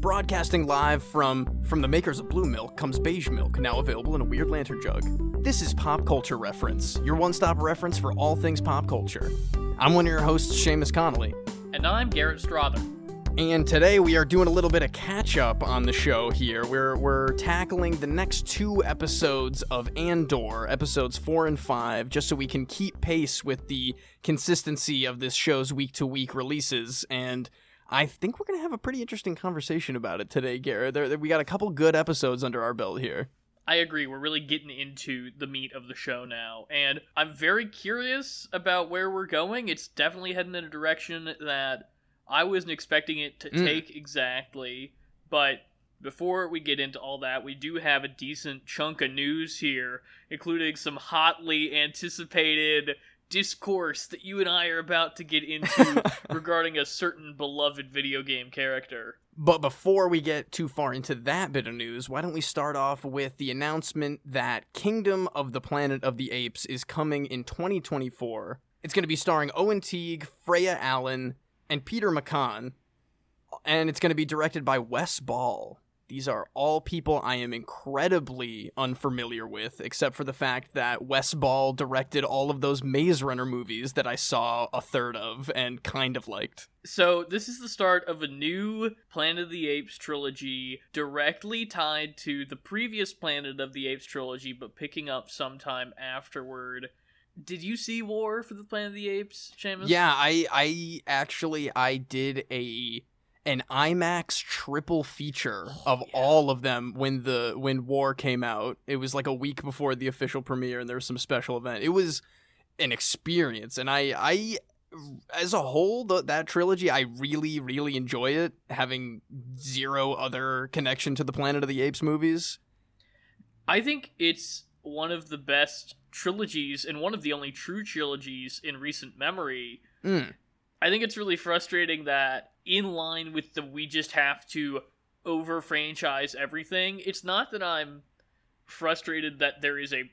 Broadcasting live from from the makers of Blue Milk comes Beige Milk, now available in a weird lantern jug. This is Pop Culture Reference, your one-stop reference for all things pop culture. I'm one of your hosts, Seamus Connolly. And I'm Garrett Strother. And today we are doing a little bit of catch up on the show here. We're we're tackling the next two episodes of Andor, episodes 4 and 5, just so we can keep pace with the consistency of this show's week to week releases and I think we're going to have a pretty interesting conversation about it today, Garrett. There, there, we got a couple good episodes under our belt here. I agree. We're really getting into the meat of the show now. And I'm very curious about where we're going. It's definitely heading in a direction that I wasn't expecting it to Mm. take exactly. But before we get into all that, we do have a decent chunk of news here, including some hotly anticipated discourse that you and I are about to get into regarding a certain beloved video game character. But before we get too far into that bit of news, why don't we start off with the announcement that Kingdom of the Planet of the Apes is coming in 2024. It's going to be starring Owen Teague, Freya Allan, and Peter McCann, and it's going to be directed by Wes Ball. These are all people I am incredibly unfamiliar with, except for the fact that Wes Ball directed all of those Maze Runner movies that I saw a third of and kind of liked. So, this is the start of a new Planet of the Apes trilogy directly tied to the previous Planet of the Apes trilogy, but picking up sometime afterward. Did you see War for the Planet of the Apes, Seamus? Yeah, I I actually I did a an IMAX triple feature of Yeah. all of them when the when War came out. It was like a week before the official premiere and there was some special event. It was an experience and I I as a whole the, that trilogy I really really enjoy it having zero other connection to the Planet of the Apes movies. I think it's one of the best trilogies and one of the only true trilogies in recent memory. Mm. I think it's really frustrating that in line with the we just have to over franchise everything, it's not that I'm frustrated that there is a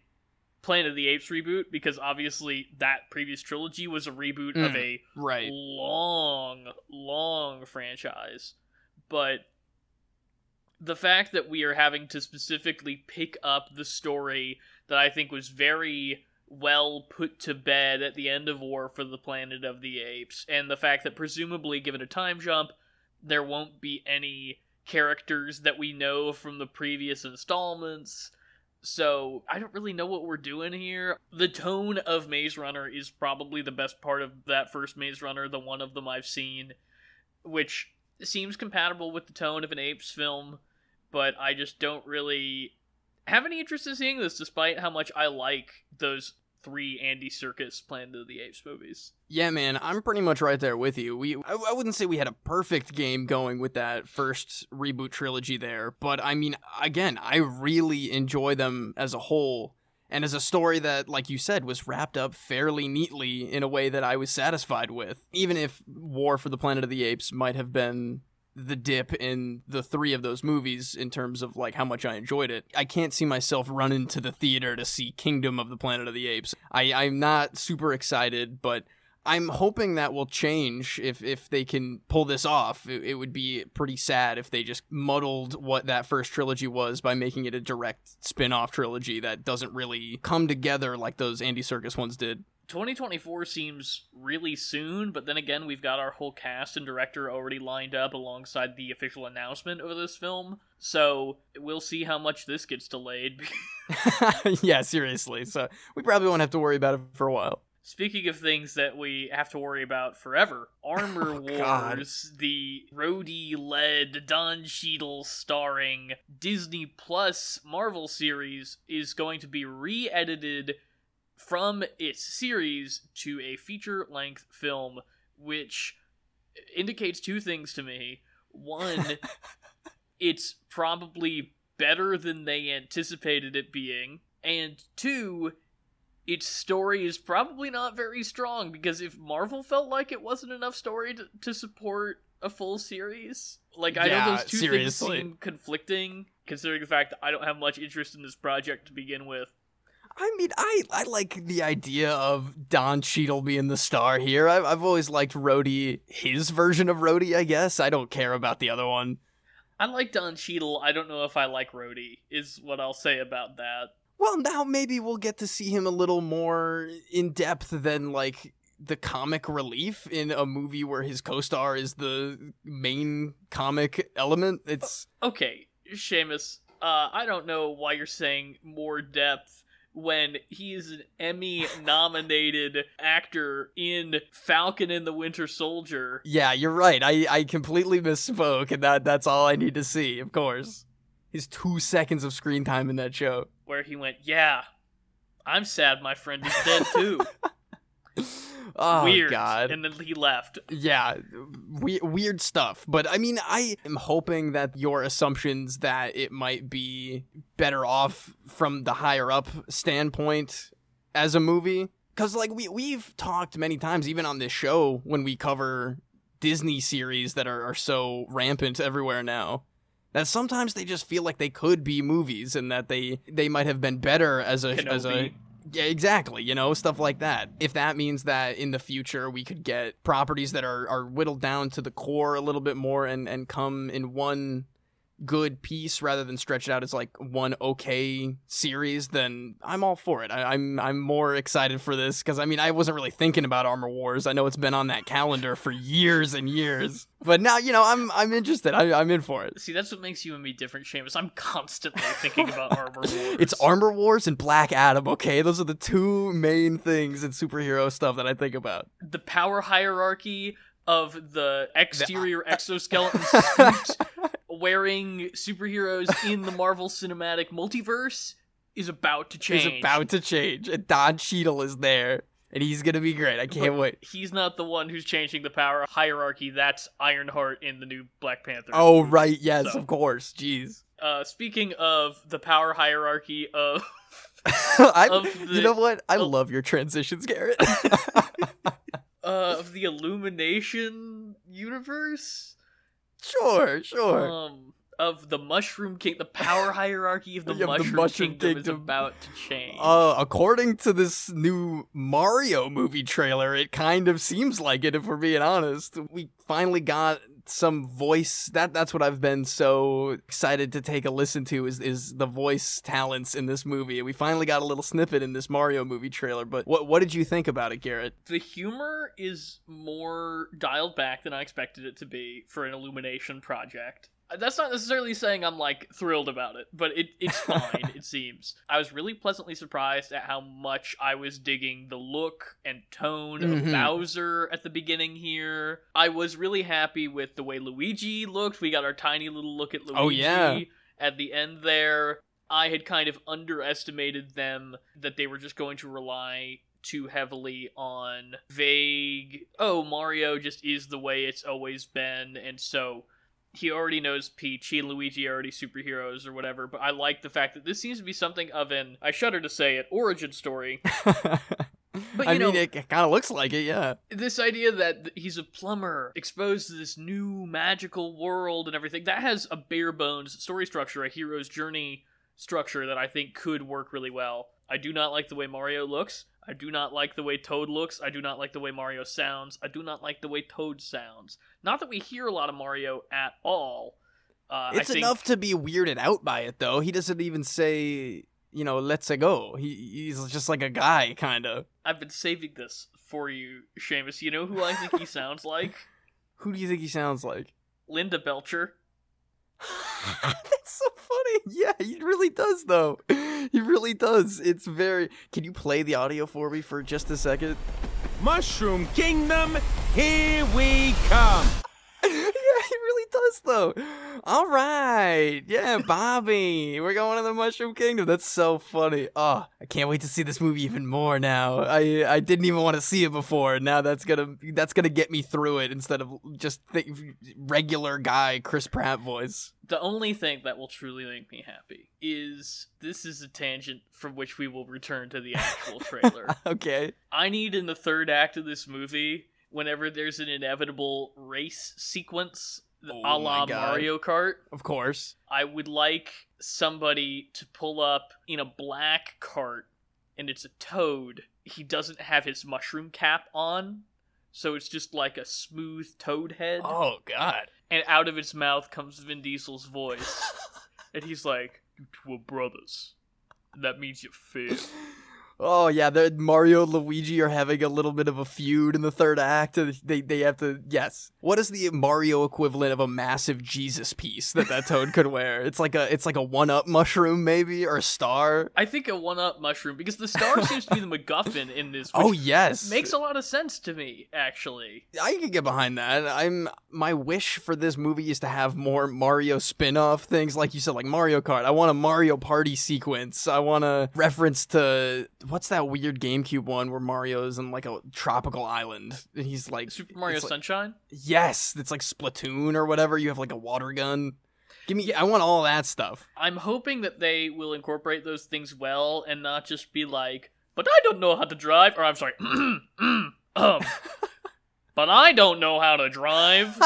Planet of the Apes reboot because obviously that previous trilogy was a reboot of Mm, a Right. long, long franchise. But the fact that we are having to specifically pick up the story that I think was very well put to bed at the end of War for the Planet of the Apes, and the fact that presumably, given a time jump, there won't be any characters that we know from the previous installments. So I don't really know what we're doing here. The tone of Maze Runner is probably the best part of that first Maze Runner, the one of them I've seen, which seems compatible with the tone of an Apes film, but I just don't really have any interest in seeing this, despite how much I like those three Andy Serkis Planet of the Apes movies. Yeah, man, I'm pretty much right there with you. We I, I wouldn't say we had a perfect game going with that first reboot trilogy there, but I mean, again, I really enjoy them as a whole and as a story that like you said was wrapped up fairly neatly in a way that I was satisfied with. Even if War for the Planet of the Apes might have been the dip in the three of those movies in terms of like how much I enjoyed it. I can't see myself running to the theater to see Kingdom of the Planet of the Apes. I, I'm not super excited, but I'm hoping that will change if if they can pull this off. It, it would be pretty sad if they just muddled what that first trilogy was by making it a direct spin-off trilogy that doesn't really come together like those Andy Serkis ones did. 2024 seems really soon, but then again, we've got our whole cast and director already lined up alongside the official announcement of this film. So we'll see how much this gets delayed. yeah, seriously. So we probably won't have to worry about it for a while. Speaking of things that we have to worry about forever, Armor Oh, God. Wars, the Rhodey led Don Cheadle starring Disney Plus Marvel series, is going to be re edited from its series to a feature length film, which indicates two things to me. One, it's probably better than they anticipated it being, and two, its story is probably not very strong because if Marvel felt like it wasn't enough story to, to support a full series, like I know those two seriously. things seem conflicting, considering the fact that I don't have much interest in this project to begin with. I mean, I, I like the idea of Don Cheadle being the star here. I've, I've always liked Rhodey, his version of Rhodey, I guess. I don't care about the other one. I like Don Cheadle. I don't know if I like Rhodey. Is what I'll say about that. Well, now maybe we'll get to see him a little more in depth than like the comic relief in a movie where his co-star is the main comic element. It's Okay, Seamus. Uh, I don't know why you're saying more depth when he is an Emmy nominated actor in Falcon and the Winter Soldier. yeah, you're right. I I completely misspoke, and that that's all I need to see. Of course, his two seconds of screen time in that show. where he went, "Yeah, I'm sad my friend is dead too." Oh Weird. God. And then he left. yeah, we- weird stuff. But I mean, I am hoping that your assumptions that it might be better off from the higher up standpoint as a movie, because like we we've talked many times, even on this show when we cover Disney series that are, are so rampant everywhere now. That sometimes they just feel like they could be movies, and that they they might have been better as a as a Kenobi. Yeah, exactly. You know, stuff like that. If that means that in the future we could get properties that are, are whittled down to the core a little bit more and, and come in one good piece rather than stretched out as like one okay series, then I'm all for it. I, I'm I'm more excited for this because I mean I wasn't really thinking about Armor Wars. I know it's been on that calendar for years and years, but now you know I'm I'm interested. I, I'm in for it. See, that's what makes you and me different, Seamus. I'm constantly thinking about Armor Wars. It's Armor Wars and Black Adam. Okay, those are the two main things in superhero stuff that I think about. the power hierarchy of the exterior exoskeleton suit wearing superheroes in the Marvel Cinematic Multiverse is about to change. is about to change. And Don Cheadle is there, and he's gonna be great. I can't But wait. He's not the one who's changing the power hierarchy. That's Ironheart in the new Black Panther. Oh right, yes, So- of course. Jeez, Uh, speaking of the power hierarchy of I, Of you know what? I of- love your transitions, Garrett. uh, of the Illumination universe, sure, sure. um, of the Mushroom King, the power hierarchy of the, Of the Mushroom, Mushroom Kingdom, is about to change. Uh, according to this new Mario movie trailer, it kind of seems like it. If we're being honest, we finally got some voice. That that's what I've been so excited to take a listen to is is the voice talents in this movie. We finally got a little snippet in this Mario movie trailer. But what what did you think about it, Garrett? the humor is more dialed back than I expected it to be for an Illumination project. That's not necessarily saying I'm like thrilled about it, but it, it's fine, it seems. I was really pleasantly surprised at how much I was digging the look and tone Mhm. of Bowser at the beginning here. I was really happy with the way Luigi looked. We got our tiny little look at Luigi Oh, yeah. at the end there. I had kind of underestimated them that they were just going to rely too heavily on vague, oh, Mario just is the way it's always been, and so he already knows Peach, he and Luigi are already superheroes or whatever, but I like the fact that this seems to be something of an, I shudder to say it, origin story. I you mean, know- it, kind of looks like it, yeah. This idea that he's a plumber, exposed to this new magical world and everything, that has a bare bones story structure, a hero's journey structure that I think could work really well. I do not like the way Mario looks. I do not like the way Toad looks. I do not like the way Mario sounds. I do not like the way Toad sounds. Not that we hear a lot of Mario at all. Uh, I It's think, enough to be weirded out by it, though. He doesn't even say, you know, let's go. He he's just like a guy, kind of. I've been saving this for you, Seamus. You know who I think he sounds like? Who do you think he sounds like? Linda Belcher. That's so funny. Yeah, he really does, though. He really does. It's very. Can you play the audio for me for just a second? Mushroom Kingdom, here we come. Yeah, he really does, though. All right. Yeah, Bobby. We're going to the Mushroom Kingdom. That's so funny. Oh, I can't wait to see this movie even more now. I I didn't even want to see it before. Now that's gonna that's gonna get me through it instead of just th- regular guy Chris Pratt voice. The only thing that will truly make me happy is this is a tangent from which we will return to the actual trailer. okay. I need in the third act of this movie, whenever there's an inevitable race sequence, Oh a la. Mario Kart, Of course. I would like somebody to pull up in a black cart and it's a toad. He doesn't have his mushroom cap on, so it's just like a smooth toad head. Oh God. and out of its mouth comes Vin Diesel's voice, and he's like, "You two are brothers. That means you fail." Oh yeah, the Mario and Luigi are having a little bit of a feud in the third act. and They they have to yes. What is the Mario equivalent of a massive Jesus piece that that Toad could wear? It's like a it's like a one up mushroom maybe or a star. I think a one-up mushroom because the star seems to be the MacGuffin in this. Oh, which Oh yes, makes a lot of sense to me, actually. I can get behind that. I'm my wish for this movie is to have more Mario spin-off things like you said like Mario Kart. I want a Mario Party sequence. I want a reference to what's that weird GameCube one where Mario's in like a tropical island and he's like Super Mario it's like- Sunshine. Yes, it's like Splatoon or whatever. You have like a water gun. Give me I want all that stuff. I'm hoping that they will incorporate those things well and not just be like, "But I don't know how to drive," or I'm sorry, um, but I don't know how to drive.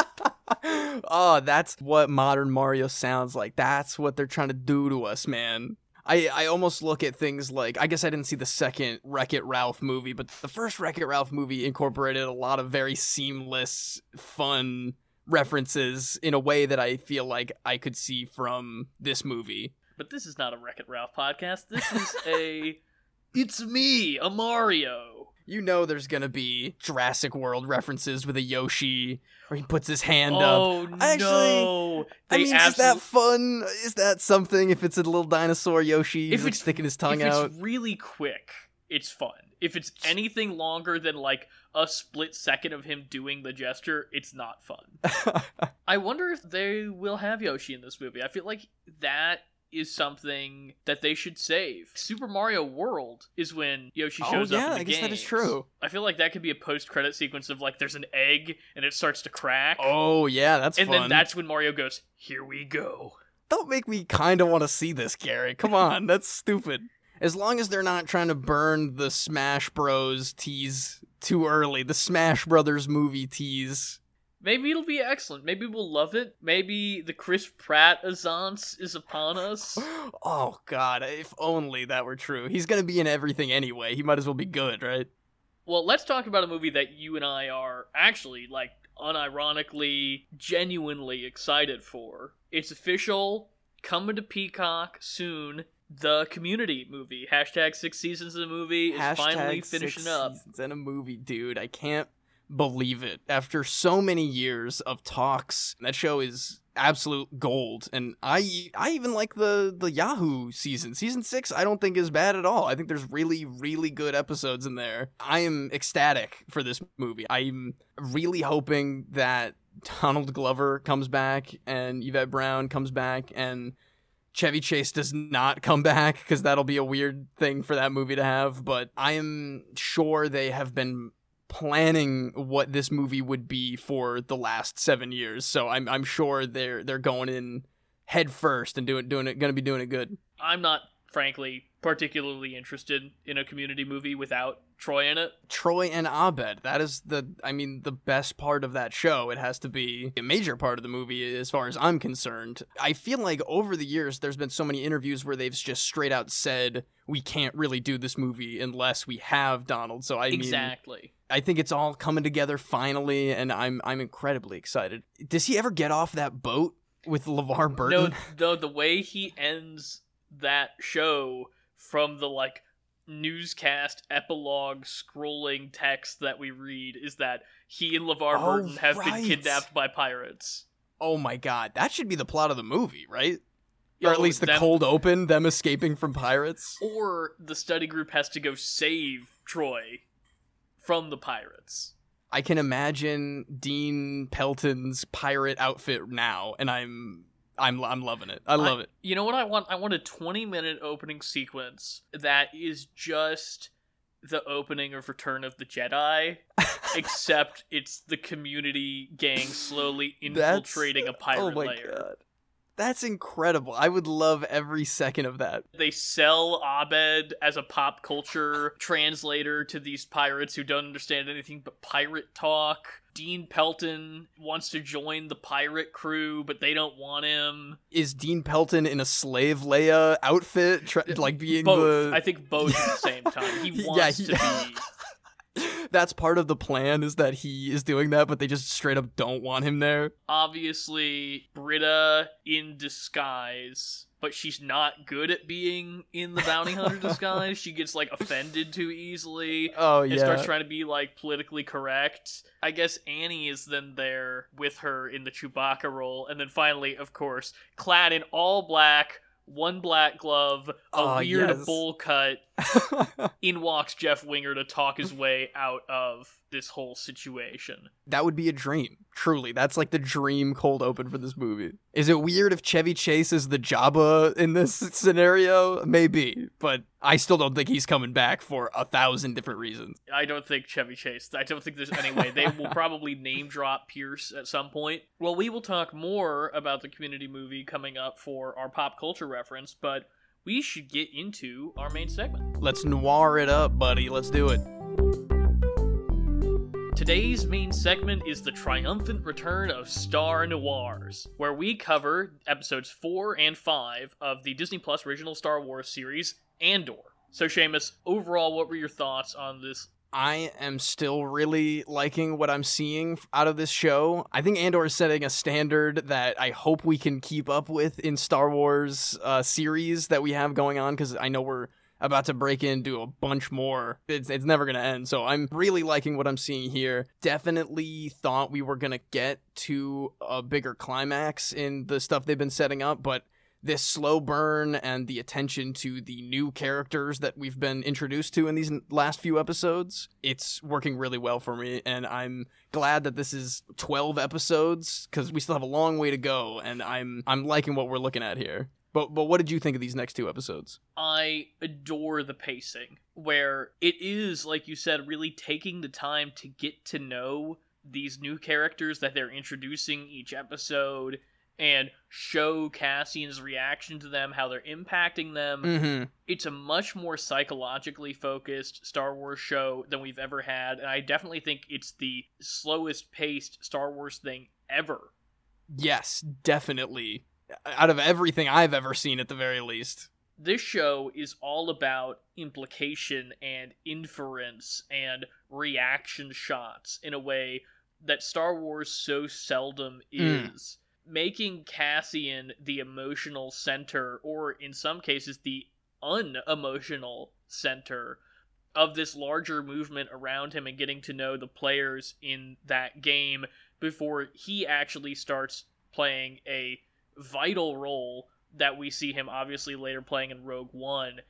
oh, that's what modern Mario sounds like. That's what they're trying to do to us, man. I, I almost look at things like I guess I didn't see the second Wreck It Ralph movie, but the first Wreck It Ralph movie incorporated a lot of very seamless, fun references in a way that I feel like I could see from this movie. But this is not a Wreck It Ralph podcast. This is a, it's me, a Mario. You know there's gonna be Jurassic World references with a Yoshi, or he puts his hand up. Oh I actually- no! I mean, is that fun? Is that something? If it's a little dinosaur Yoshi, If it's- sticking his tongue if out. it's really quick, it's fun. If it's anything longer than like a split second of him doing the gesture, it's not fun. I wonder if they will have Yoshi in this movie. I feel like that is something that they should save. Super Mario World is when Yoshi oh shows up. yeah, in the I guess that is true. I feel like that could be a post-credit sequence of like there's an egg and it starts to crack. Oh yeah, that's and fun. then that's when Mario goes, "Here we go." Don't make me kind of want to see this, Gary. Come on, that's stupid. As long as they're not trying to burn the Smash Bros. tease too early, the Smash Brothers movie tease. Maybe it'll be excellent. Maybe we'll love it. Maybe the Chris Pratt Azance is upon us. Oh God, if only that were true. He's gonna be in everything anyway. He might as well be good, right? Well, let's talk about a movie that you and I are actually like unironically, genuinely excited for. It's official, coming to Peacock soon. The Community movie. Hashtag six seasons of the movie is finally finishing six up. seasons in a movie, dude. I can't believe it. After so many years of talks, that show is absolute gold. And I I even like the the Yahoo season. Season 6 I don't think is bad at all. I think there's really really good episodes in there. I am ecstatic for this movie. I'm really hoping that Donald Glover comes back and Yvette Brown comes back and Chevy Chase does not come back because that'll be a weird thing for that movie to have. But I am sure they have been planning what this movie would be for the last seven years. So I'm I'm sure they're they're going in head first and doing doing it going to be doing it good. I'm not, frankly, particularly interested in a community movie without Troy in it. Troy and Abed. That is the I mean the best part of that show. It has to be a major part of the movie as far as I'm concerned. I feel like over the years there's been so many interviews where they've just straight out said we can't really do this movie unless we have Donald. So I mean exactly. I think it's all coming together finally and I'm I'm incredibly excited. Does he ever get off that boat with LeVar Burton? No, no, the way he ends that show from the like newscast epilogue scrolling text that we read is that he and LeVar Oh, Burton have right. been kidnapped by pirates. Oh my god. That should be the plot of the movie, right? Or at least the them- cold open, them escaping from pirates. Or the study group has to go save Troy from the pirates. I can imagine Dean Pelton's pirate outfit now, and I'm I'm I'm loving it. I love it. You know what I want? I want a 20 minute opening sequence that is just the opening of Return of the Jedi, except it's the community gang slowly That's- infiltrating a oh pirate oh my lair. god, that's incredible! I would love every second of that. They sell Abed as a pop culture translator to these pirates who don't understand anything but pirate talk. Dean Pelton wants to join the pirate crew, but they don't want him. Is Dean Pelton in a slave Leia outfit, tra- like being Both. the? I think both at the same time. He Yeah, wants he- to be that's part of the plan is that he is doing that, but they just straight up don't want him there. Obviously, Britta in disguise, but she's not good at being in the bounty hunter disguise. She gets like offended too easily. Oh and yeah. starts trying to be like politically correct. I guess Annie is then there with her in the Chewbacca role, and then finally, of course, clad in all black, one black glove, a Oh, weird yes. bowl cut. In walks Jeff Winger to talk his way out of this whole situation. that would be a dream. Truly, that's like the dream cold open for this movie. Is it weird if Chevy Chase is the Jabba in this scenario? Maybe, but I still don't think he's coming back for a thousand different reasons. I don't think Chevy Chase. I don't think there's any way. They will probably name drop Pierce at some point. Well, we will talk more about the community movie coming up for our pop culture reference, but we should get into our main segment. Let's noir it up, buddy. Let's do it. Today's main segment is the triumphant return of Star Noirs, where we cover episodes 4 and 5 of the Disney Plus original Star Wars series, Andor. So, Seamus, overall, what were your thoughts on this I am still really liking what I'm seeing out of this show. I think Andor is setting a standard that I hope we can keep up with in Star Wars uh, series that we have going on because I know we're about to break into a bunch more. It's, it's never going to end. So I'm really liking what I'm seeing here. Definitely thought we were going to get to a bigger climax in the stuff they've been setting up, but this slow burn and the attention to the new characters that we've been introduced to in these last few episodes, it's working really well for me. And I'm glad that this is 12 episodes because we still have a long way to go. And I'm I'm liking what we're looking at here. But but what did you think of these next two episodes? I adore the pacing, where it is, like you said, really taking the time to get to know these new characters that they're introducing each episode and show Cassian's reaction to them, how they're impacting them. Mm-hmm. It's a much more psychologically focused Star Wars show than we've ever had, and I definitely think it's the slowest paced Star Wars thing ever. Yes, definitely. Out of everything I've ever seen, at the very least. this show is all about implication and inference and reaction shots in a way that Star Wars so seldom Mm. is. Making Cassian the emotional center, or in some cases, the unemotional center of this larger movement around him and getting to know the players in that game before he actually starts playing a vital role that we see him obviously later playing in Rogue One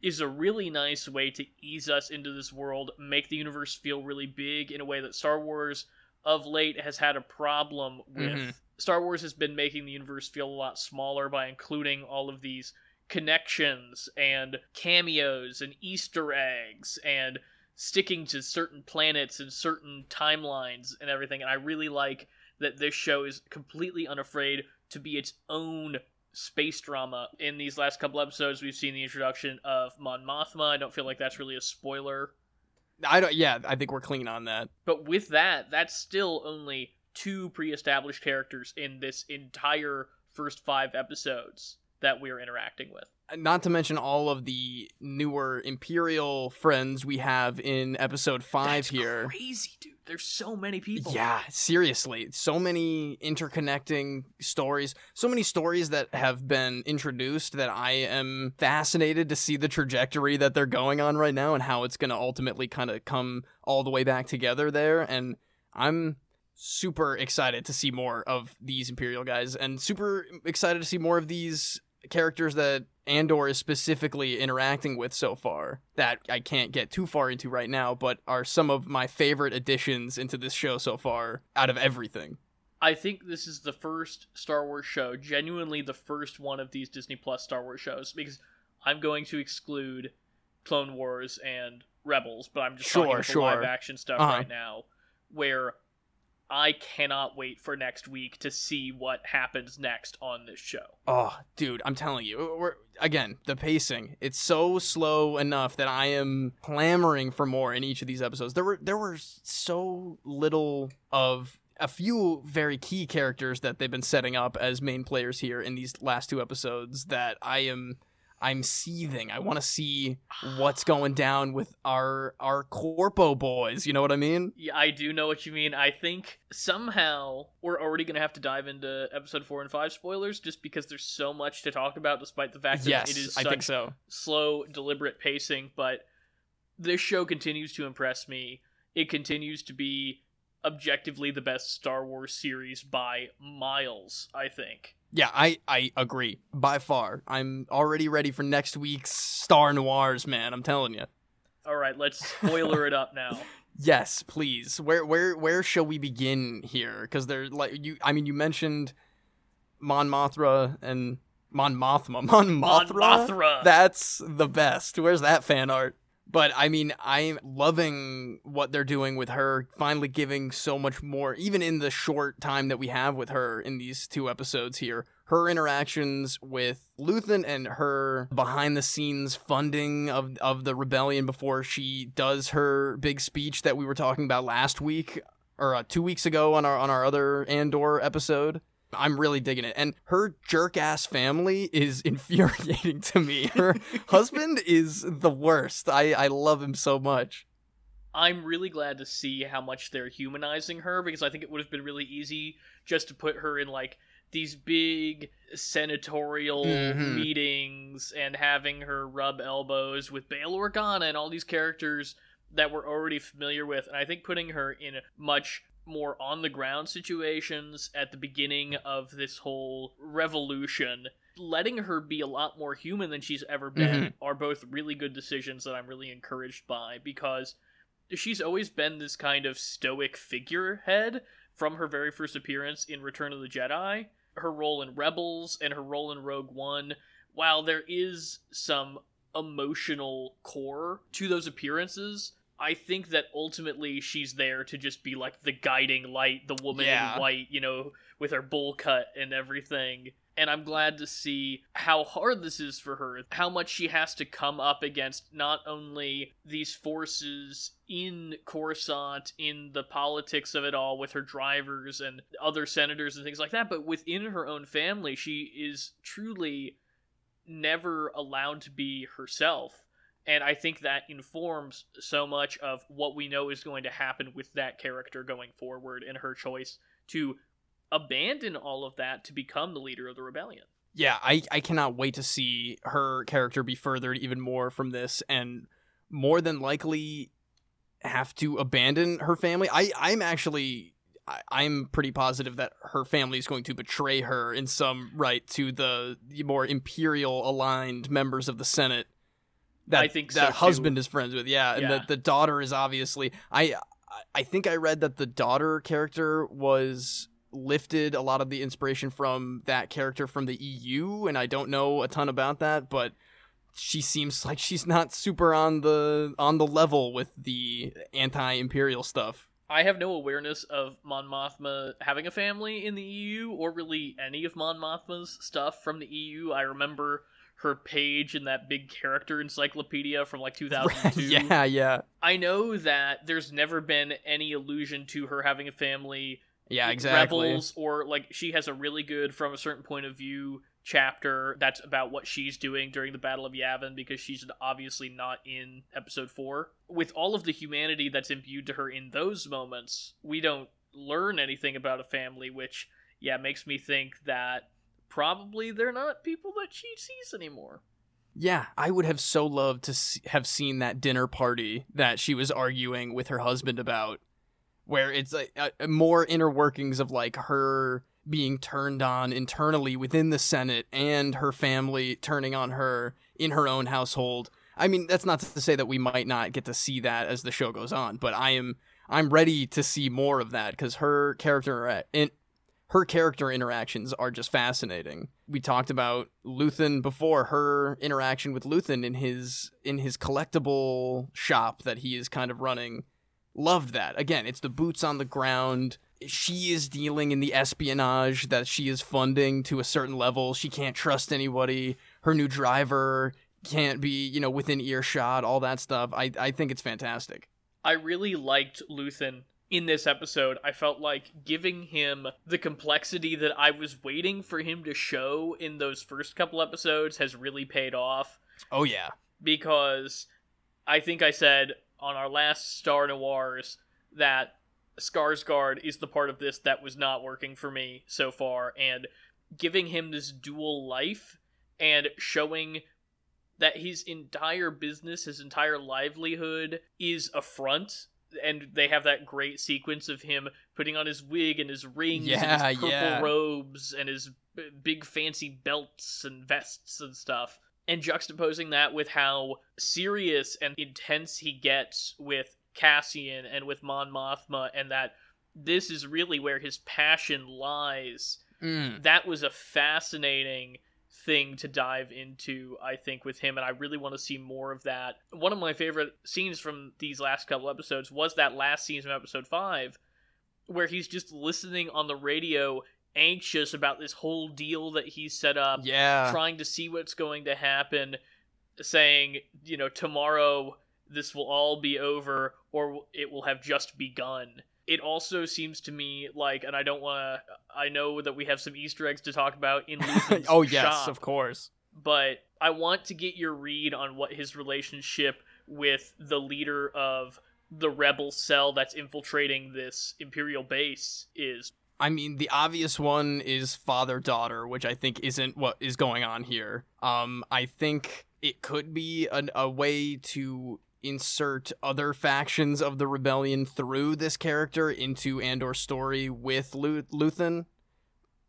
is a really nice way to ease us into this world, make the universe feel really big in a way that Star Wars of late has had a problem with. Mhm. Star Wars has been making the universe feel a lot smaller by including all of these connections and cameos and Easter eggs and sticking to certain planets and certain timelines and everything. And I really like that this show is completely unafraid to be its own space drama. In these last couple episodes, we've seen the introduction of Mon Mothma. I don't feel like that's really a spoiler. I don't. Yeah, I think we're clean on that. But with that, that's still only two pre established characters in this entire first five episodes that we're interacting with. Uh, not to mention all of the newer Imperial friends we have in episode five That's here. crazy, dude. There's so many people. Yeah, seriously. So many interconnecting stories. So many stories that have been introduced that I am fascinated to see the trajectory that they're going on right now and how it's going to ultimately kind of come all the way back together there. And I'm super excited to see more of these Imperial guys and super excited to see more of these characters that Andor is specifically interacting with so far that I can't get too far into right now, but are some of my favorite additions into this show so far out of everything. I think this is the first Star Wars show, genuinely the first one of these Disney Plus Star Wars shows, because I'm going to exclude Clone Wars and Rebels, but I'm just Sure, talking about sure. live action stuff Uh-huh. right now, where I cannot wait for next week to see what happens next on this show. Oh, dude, I'm telling you, we're again the pacing. It's so slow enough that I am clamoring for more in each of these episodes. There were there were so little of a few very key characters that they've been setting up as main players here in these last two episodes that I am I'm seething. I want to see what's going down with our our corpo boys. You know what I mean? Yeah, I do know what you mean. I think somehow we're already going to have to dive into episode 4 and 5 spoilers just because there's so much to talk about despite the fact that yes, it is I such think so. slow, deliberate pacing, but this show continues to impress me. It continues to be objectively the best Star Wars series by miles, I think. Yeah, I I agree by far. I'm already ready for next week's Star Noirs, man. I'm telling you. All right, let's spoiler it up now. Yes, please. Where where where shall we begin here? Because they're like you. I mean, you mentioned Mon Mothra and Mon Mothma. Mon Mothra. Mon Mothra. Mothra. That's the best. Where's that fan art? But I mean, I'm loving what they're doing with her, finally giving so much more, even in the short time that we have with her in these two episodes here. Her interactions with Luthen and her behind the scenes funding of, of the rebellion before she does her big speech that we were talking about last week or uh, two weeks ago on our on our other Andor episode. I'm really digging it. And her jerk ass family is infuriating to me. Her husband is the worst. I, I love him so much. I'm really glad to see how much they're humanizing her because I think it would have been really easy just to put her in like these big senatorial Mhm. meetings and having her rub elbows with Bail Organa and all these characters that we're already familiar with. And I think putting her in much more on the ground situations at the beginning of this whole revolution letting her be a lot more human than she's ever been mm-hmm. are both really good decisions that I'm really encouraged by because she's always been this kind of stoic figurehead from her very first appearance in Return of the Jedi. Her role in Rebels and her role in Rogue One, while there is some emotional core to those appearances, I think that ultimately she's there to just be like the guiding light, the woman Yeah. in white, you know, with her bowl cut and everything. And I'm glad to see how hard this is for her, how much she has to come up against not only these forces in Coruscant, in the politics of it all with her drivers and other senators and things like that, but within her own family, she is truly never allowed to be herself. And I think that informs so much of what we know is going to happen with that character going forward and her choice to abandon all of that to become the leader of the rebellion. Yeah, I, I cannot wait to see her character be furthered even more from this and more than likely have to abandon her family. I, I'm actually I, I'm pretty positive that her family is going to betray her in some right to the more imperial aligned members of the Senate that I think so, that too. husband is friends with. Yeah, and Yeah. the, the daughter is obviously I I- I think I read that the daughter character was lifted a lot of the inspiration from that character from the EU and I don't know a ton about that but she seems like she's not super on the on the level with the anti-imperial stuff. I have no awareness of Mon Mothma having a family in the EU or really any of Mon Mothma's stuff from the EU. I remember her page in that big character encyclopedia from like 2002. yeah, yeah. I know that there's never been any allusion to her having a family Yeah, exactly. Rebels or like she has a really good from a certain point of view chapter that's about what she's doing during the Battle of Yavin because she's obviously not in episode 4. With all of the humanity that's imbued to her in those moments, we don't learn anything about a family which yeah, makes me think that probably they're not people that she sees anymore. Yeah, I would have so loved to have seen that dinner party that she was arguing with her husband about, where it's like more inner workings of like her being turned on internally within the Senate and her family turning on her in her own household. I mean, that's not to say that we might not get to see that as the show goes on, but I am I'm ready to see more of that because her character in her character interactions are just fascinating. We talked about Luthen before, her interaction with Luthen in his in his collectible shop that he is kind of running. Loved that. Again, it's the boots on the ground. She is dealing in the espionage that she is funding to a certain level. She can't trust anybody. Her new driver can't be, you know, within earshot, all that stuff. I, I think it's fantastic. I really liked Luthen in this episode, I felt like giving him the complexity that I was waiting for him to show in those first couple episodes has really paid off Oh yeah. because I think I said on our last Star Noirs that Skarsgård is the part of this that was not working for me so far, and giving him this dual life and showing that his entire business, his entire livelihood is a front. And they have that great sequence of him putting on his wig and his rings Yeah, and his purple yeah. robes and his b- big fancy belts and vests and stuff and juxtaposing that with how serious and intense he gets with Cassian and with Mon Mothma, and that this is really where his passion lies. Mm. That was a fascinating thing to dive into, I think, with him, and I really want to see more of that. One of my favorite scenes from these last couple episodes was that last scene from episode 5, where he's just listening on the radio, anxious about this whole deal that he's set up Yeah. trying to see what's going to happen, saying, you know, tomorrow this will all be over or it will have just begun. It also seems to me like, and I don't want to, I know that we have some Easter eggs to talk about in Luthen's oh yes, shop, of course. but I want to get your read on what his relationship with the leader of the rebel cell that's infiltrating this Imperial base is. I mean, the obvious one is father daughter, which I think isn't what is going on here. Um, I think it could be an, a way to insert other factions of the rebellion through this character into Andor's story with Lu- Luthen,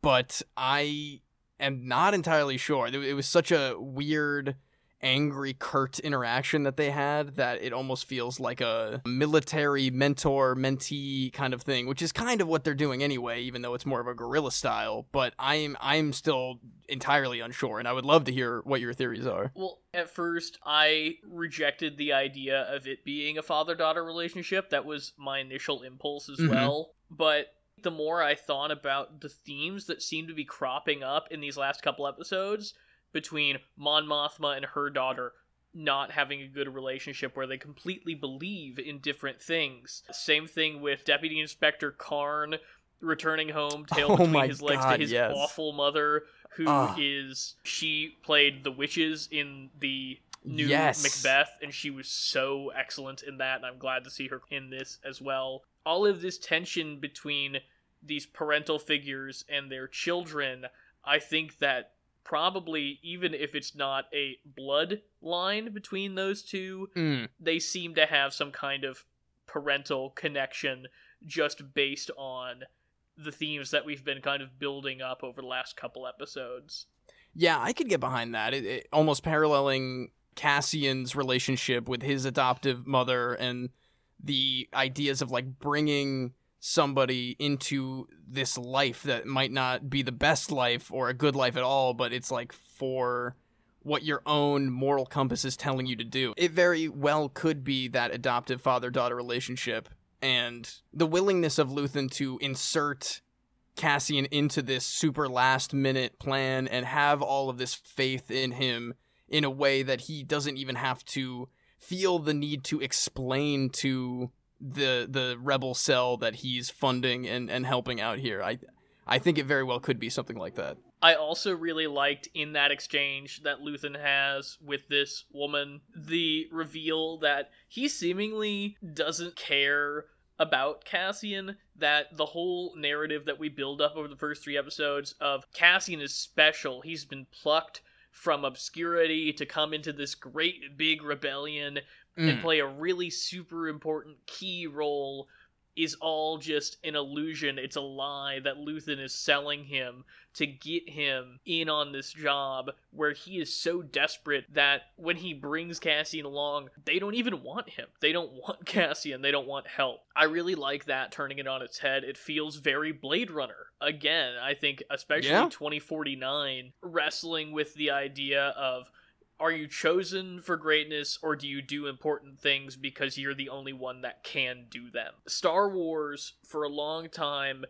but I am not entirely sure. It was such a weird, angry, curt interaction that they had that it almost feels like a military mentor mentee kind of thing, which is kind of what they're doing anyway, even though it's more of a guerrilla style. But I'm I'm still entirely unsure, and I would love to hear what your theories are. Well, at first, I rejected the idea of it being a father daughter relationship. That was my initial impulse as Mhm. well. But the more I thought about the themes that seem to be cropping up in these last couple episodes between Mon Mothma and her daughter not having a good relationship where they completely believe in different things. Same thing with Deputy Inspector Karn returning home, tail Oh between his legs God, to his yes. awful mother, who is Ah. she played the witches in the new Yes. Macbeth, and she was so excellent in that, and I'm glad to see her in this as well. All of this tension between these parental figures and their children, I think that probably, even if it's not a blood line between those two, Mm. they seem to have some kind of parental connection just based on the themes that we've been kind of building up over the last couple episodes. Yeah, I could get behind that. It, it almost paralleling Cassian's relationship with his adoptive mother and the ideas of like bringing somebody into this life that might not be the best life or a good life at all, but it's like for what your own moral compass is telling you to do. It very well could be that adoptive father daughter relationship and the willingness of Luthen to insert Cassian into this super last minute plan and have all of this faith in him in a way that he doesn't even have to feel the need to explain to the the rebel cell that he's funding and, and helping out here. I I think it very well could be something like that. I also really liked in that exchange that Luthen has with this woman the reveal that he seemingly doesn't care about Cassian, that the whole narrative that we build up over the first three episodes of Cassian is special. He's been plucked from obscurity to come into this great big rebellion and Mm. play a really super important key role is all just an illusion. It's a lie that Luthen is selling him to get him in on this job where he is so desperate that when he brings Cassian along, they don't even want him. They don't want Cassian. They don't want help. I really like that turning it on its head. It feels very Blade Runner. Again, I think especially Yeah. 2049 wrestling with the idea of are you chosen for greatness or do you do important things because you're the only one that can do them? Star Wars, for a long time,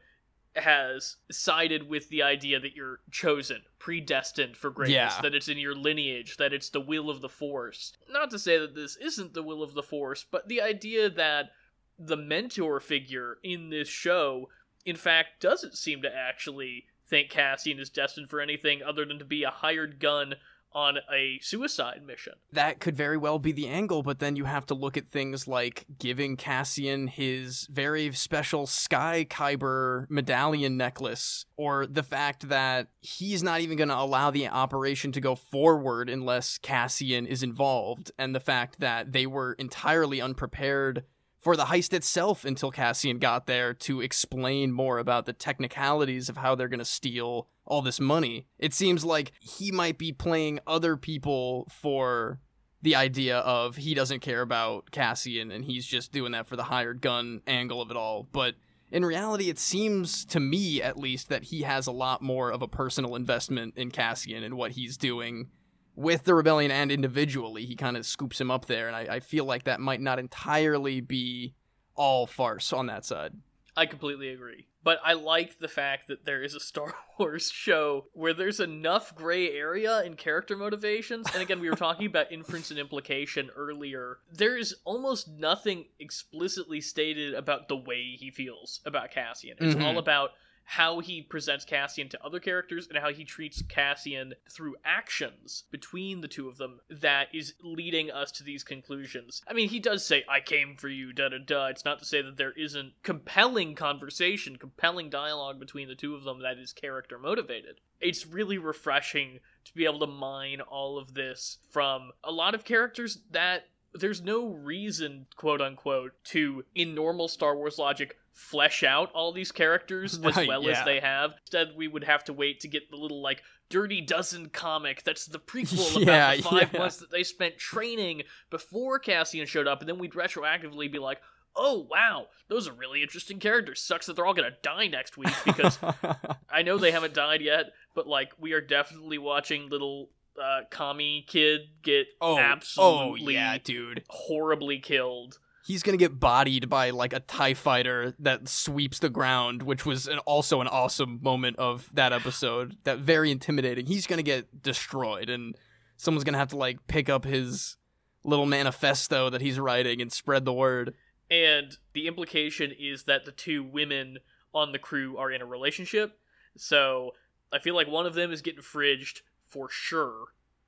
has sided with the idea that you're chosen, predestined for greatness, Yeah. that it's in your lineage, that it's the will of the Force. Not to say that this isn't the will of the Force, but the idea that the mentor figure in this show, in fact, doesn't seem to actually think Cassian is destined for anything other than to be a hired gun on a suicide mission. That could very well be the angle, but then you have to look at things like giving Cassian his very special Sky Kyber medallion necklace, or the fact that he's not even going to allow the operation to go forward unless Cassian is involved, and the fact that they were entirely unprepared for the heist itself until Cassian got there to explain more about the technicalities of how they're going to steal all this money. It seems like he might be playing other people for the idea of he doesn't care about Cassian and he's just doing that for the hired gun angle of it all. But in reality, it seems to me, at least, that he has a lot more of a personal investment in Cassian and what he's doing with the rebellion and individually, he kind of scoops him up there, and I, I feel like that might not entirely be all farce on that side. I completely agree. But I like the fact that there is a Star Wars show where there's enough gray area in character motivations. And again, we were talking about inference and implication earlier. There is almost nothing explicitly stated about the way he feels about Cassian. It's Mhm. all about how he presents Cassian to other characters and how he treats Cassian through actions between the two of them that is leading us to these conclusions. I mean, he does say, I came for you, da da da. It's not to say that there isn't compelling conversation, compelling dialogue between the two of them that is character motivated. It's really refreshing to be able to mine all of this from a lot of characters that there's no reason, quote unquote, to, in normal Star Wars logic, flesh out all these characters as Right, well as they have. Instead, we would have to wait to get the little, like, Dirty Dozen comic that's the prequel Yeah, about the five yeah. months that they spent training before Cassian showed up, and then we'd retroactively be like, oh, wow, those are really interesting characters. Sucks that they're all gonna die next week because I know they haven't died yet, but like we are definitely watching little uh commie kid get oh, absolutely oh, yeah, dude. horribly killed. He's gonna get bodied by like a TIE fighter that sweeps the ground, which was an, also an awesome moment of that episode. That very intimidating. He's gonna get destroyed, and someone's gonna have to like pick up his little manifesto that he's writing and spread the word. And the implication is that the two women on the crew are in a relationship. So I feel like one of them is getting fridged for sure.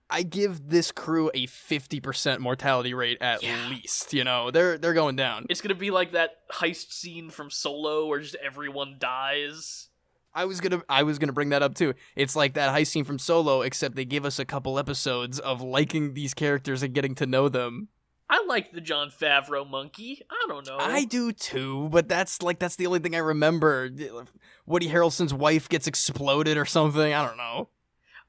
I give this crew a fifty percent mortality rate at Yeah. least. You know, they're they're going down. It's gonna be like that heist scene from Solo where just everyone dies. I was gonna I was gonna bring that up too. It's like that heist scene from Solo, except they give us a couple episodes of liking these characters and getting to know them. I like the Jon Favreau monkey. I don't know. I do too, but that's like that's the only thing I remember. Woody Harrelson's wife gets exploded or something. I don't know.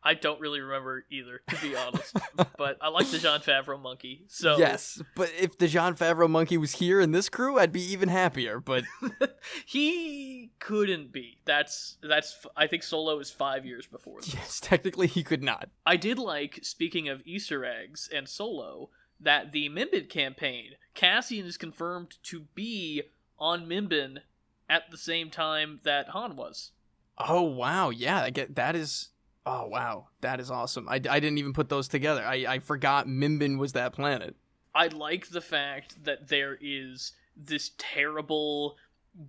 I don't really remember either, to be honest. but I like the Jon Favreau monkey. So Yes, but if the Jon Favreau monkey was here in this crew, I'd be even happier. But he couldn't be. That's that's. I think Solo is five years before. This. yes, technically he could not. I did like speaking of Easter eggs and Solo that the Mimban campaign, Cassian is confirmed to be on Mimban at the same time that Han was. Oh wow, yeah, I get that is. Oh wow, that is awesome. I, I didn't even put those together. I I forgot Mimban was that planet. I like the fact that there is this terrible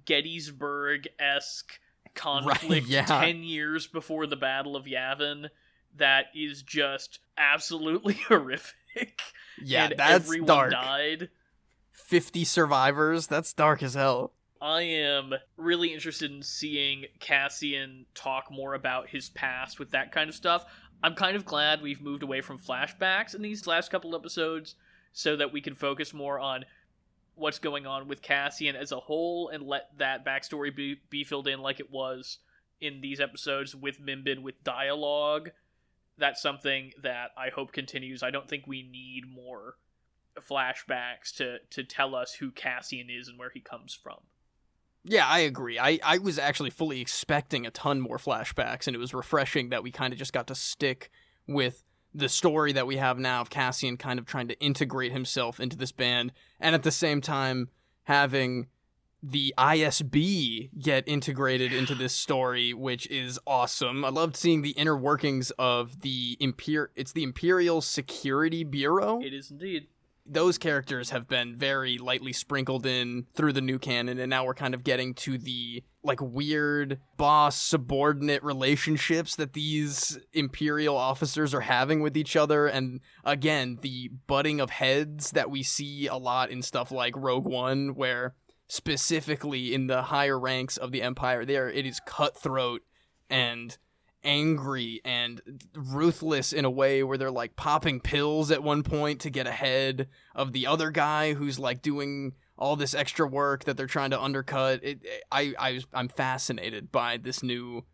Gettysburg esque conflict yeah. 10 years before the Battle of Yavin that is just absolutely horrific. Yeah, and that's everyone dark. died. Fifty survivors. That's dark as hell. I am really interested in seeing Cassian talk more about his past with that kind of stuff. I'm kind of glad we've moved away from flashbacks in these last couple episodes so that we can focus more on what's going on with Cassian as a whole and let that backstory be, be filled in like it was in these episodes with Mimban with dialogue. That's something that I hope continues. I don't think we need more flashbacks to to tell us who Cassian is and where he comes from. Yeah, I agree. I, I was actually fully expecting a ton more flashbacks, and it was refreshing that we kind of just got to stick with the story that we have now of Cassian kind of trying to integrate himself into this band, and at the same time having the ISB get integrated into this story, which is awesome. I loved seeing the inner workings of the Imper. It's the Imperial Security Bureau. It is indeed. Those characters have been very lightly sprinkled in through the new canon and now we're kind of getting to the like weird boss subordinate relationships that these imperial officers are having with each other. And again the butting of heads that we see a lot in stuff like Rogue One where specifically in the higher ranks of the empire there it is cutthroat and angry and ruthless in a way where they're like popping pills at one point to get ahead of the other guy who's like doing all this extra work that they're trying to undercut. It, I, I, I'm fascinated by this new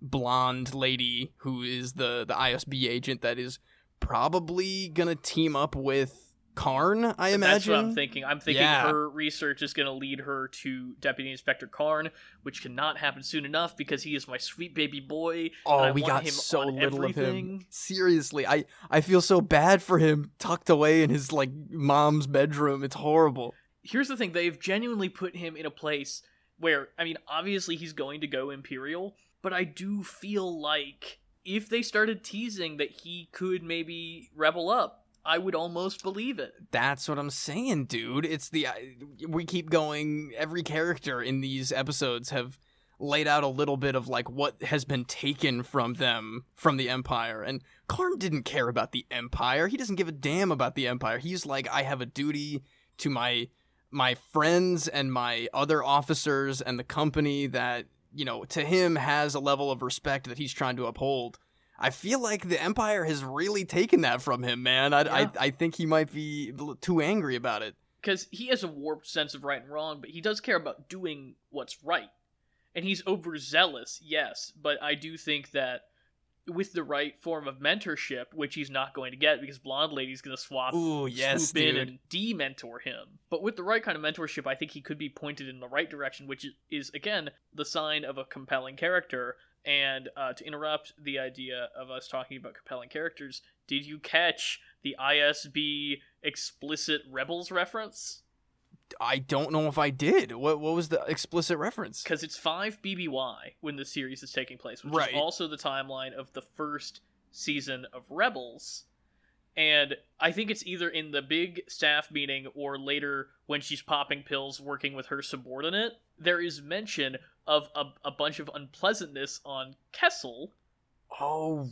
blonde lady who is the the ISB agent that is probably gonna team up with Karn. I imagine. That's what I'm thinking. I'm thinking Yeah. her research is going to lead her to Deputy Inspector Karn, which cannot happen soon enough because he is my sweet baby boy. Oh, and Oh, I we want got him so little of him. Seriously, I I feel so bad for him tucked away in his like mom's bedroom. It's horrible. Here's the thing: they've genuinely put him in a place where, I mean, obviously he's going to go Imperial, but I do feel like if they started teasing that he could maybe rebel up, I would almost believe it. That's what I'm saying, dude. It's the we keep going. Every character in these episodes have laid out a little bit of like what has been taken from them from the Empire. And Karn didn't care about the Empire. He doesn't give a damn about the Empire. He's like, I have a duty to my my friends and my other officers and the company that you know to him has a level of respect that he's trying to uphold. I feel like the Empire has really taken that from him, man. I, Yeah. I, I think he might be too angry about it. because he has a warped sense of right and wrong, but he does care about doing what's right. And he's overzealous, yes, but I do think that with the right form of mentorship, which he's not going to get because Blonde Lady's going to swap, Ooh, yes, swoop in and de-mentor him. But with the right kind of mentorship, I think he could be pointed in the right direction, which is, is again the sign of a compelling character. And uh, to interrupt the idea of us talking about compelling characters, did you catch the ISB explicit Rebels reference? I don't know if I did. What what was the explicit reference? because it's 5 BBY when the series is taking place, which Right. is also the timeline of the first season of Rebels. And I think it's either in the big staff meeting or later when she's popping pills working with her subordinate. There is mention of a, a bunch of unpleasantness on Kessel. Oh,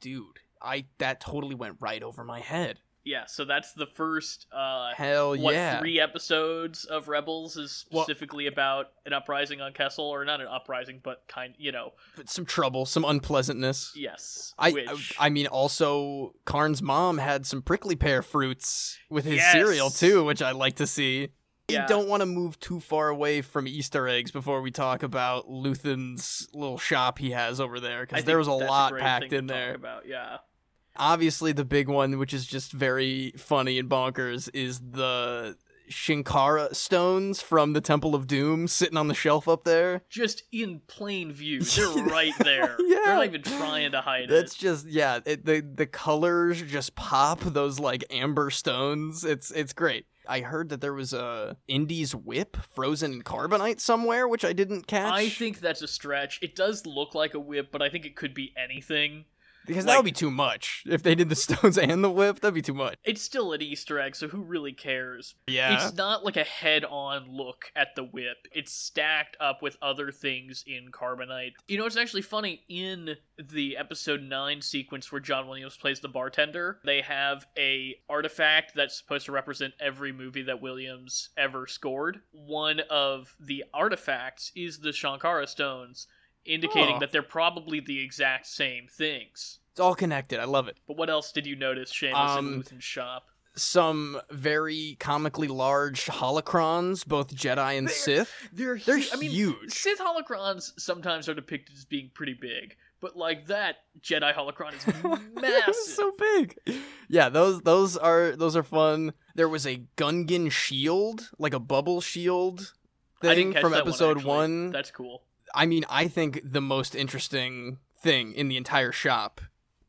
dude, I that totally went right over my head. Yeah, so that's the first uh Hell what yeah! three episodes of Rebels is Well- specifically about an uprising on Kessel, or not an uprising, but kind, you know, some trouble, some unpleasantness. yes. I, which, I mean, also Karn's mom had some prickly pear fruits with his Yes. cereal too, which I like to see. Yeah. We don't want to move too far away from Easter eggs before we talk about Luthen's little shop he has over there, because there was a lot packed in there. About yeah, Obviously, the big one, which is just very funny and bonkers, is the Shinkara stones from the Temple of Doom sitting on the shelf up there. just in plain view, they're right there. Yeah. They're not even trying to hide it. That's it. just yeah. It, the the colors just pop. Those like amber stones. It's it's great. I heard that there was a Indy's whip frozen in carbonite somewhere, which I didn't catch. I think that's a stretch. It does look like a whip, but I think it could be anything. Because that would be too much if they did the stones and the whip. That'd be too much. It's still an Easter egg, so who really cares? Yeah. It's not like a head-on look at the whip. It's stacked up with other things in carbonite. You know, it's actually funny in the episode 9 sequence where John Williams plays the bartender, they have a artifact that's supposed to represent every movie that Williams ever scored. One of the artifacts is the Shankara stones, indicating Huh. that they're probably the exact same things. It's all connected. I love it. But what else did you notice, Seamus, Um, in Luthen's shop? Some very comically large holocrons, both Jedi and They're- Sith. They're They're hu- I mean, huge. Sith holocrons sometimes are depicted as being pretty big, but like that Jedi holocron is massive. so big. Yeah, those those are those are fun. There was a Gungan shield, like a bubble shield thing from episode actually. one. That's cool. I mean, I think the most interesting thing in the entire shop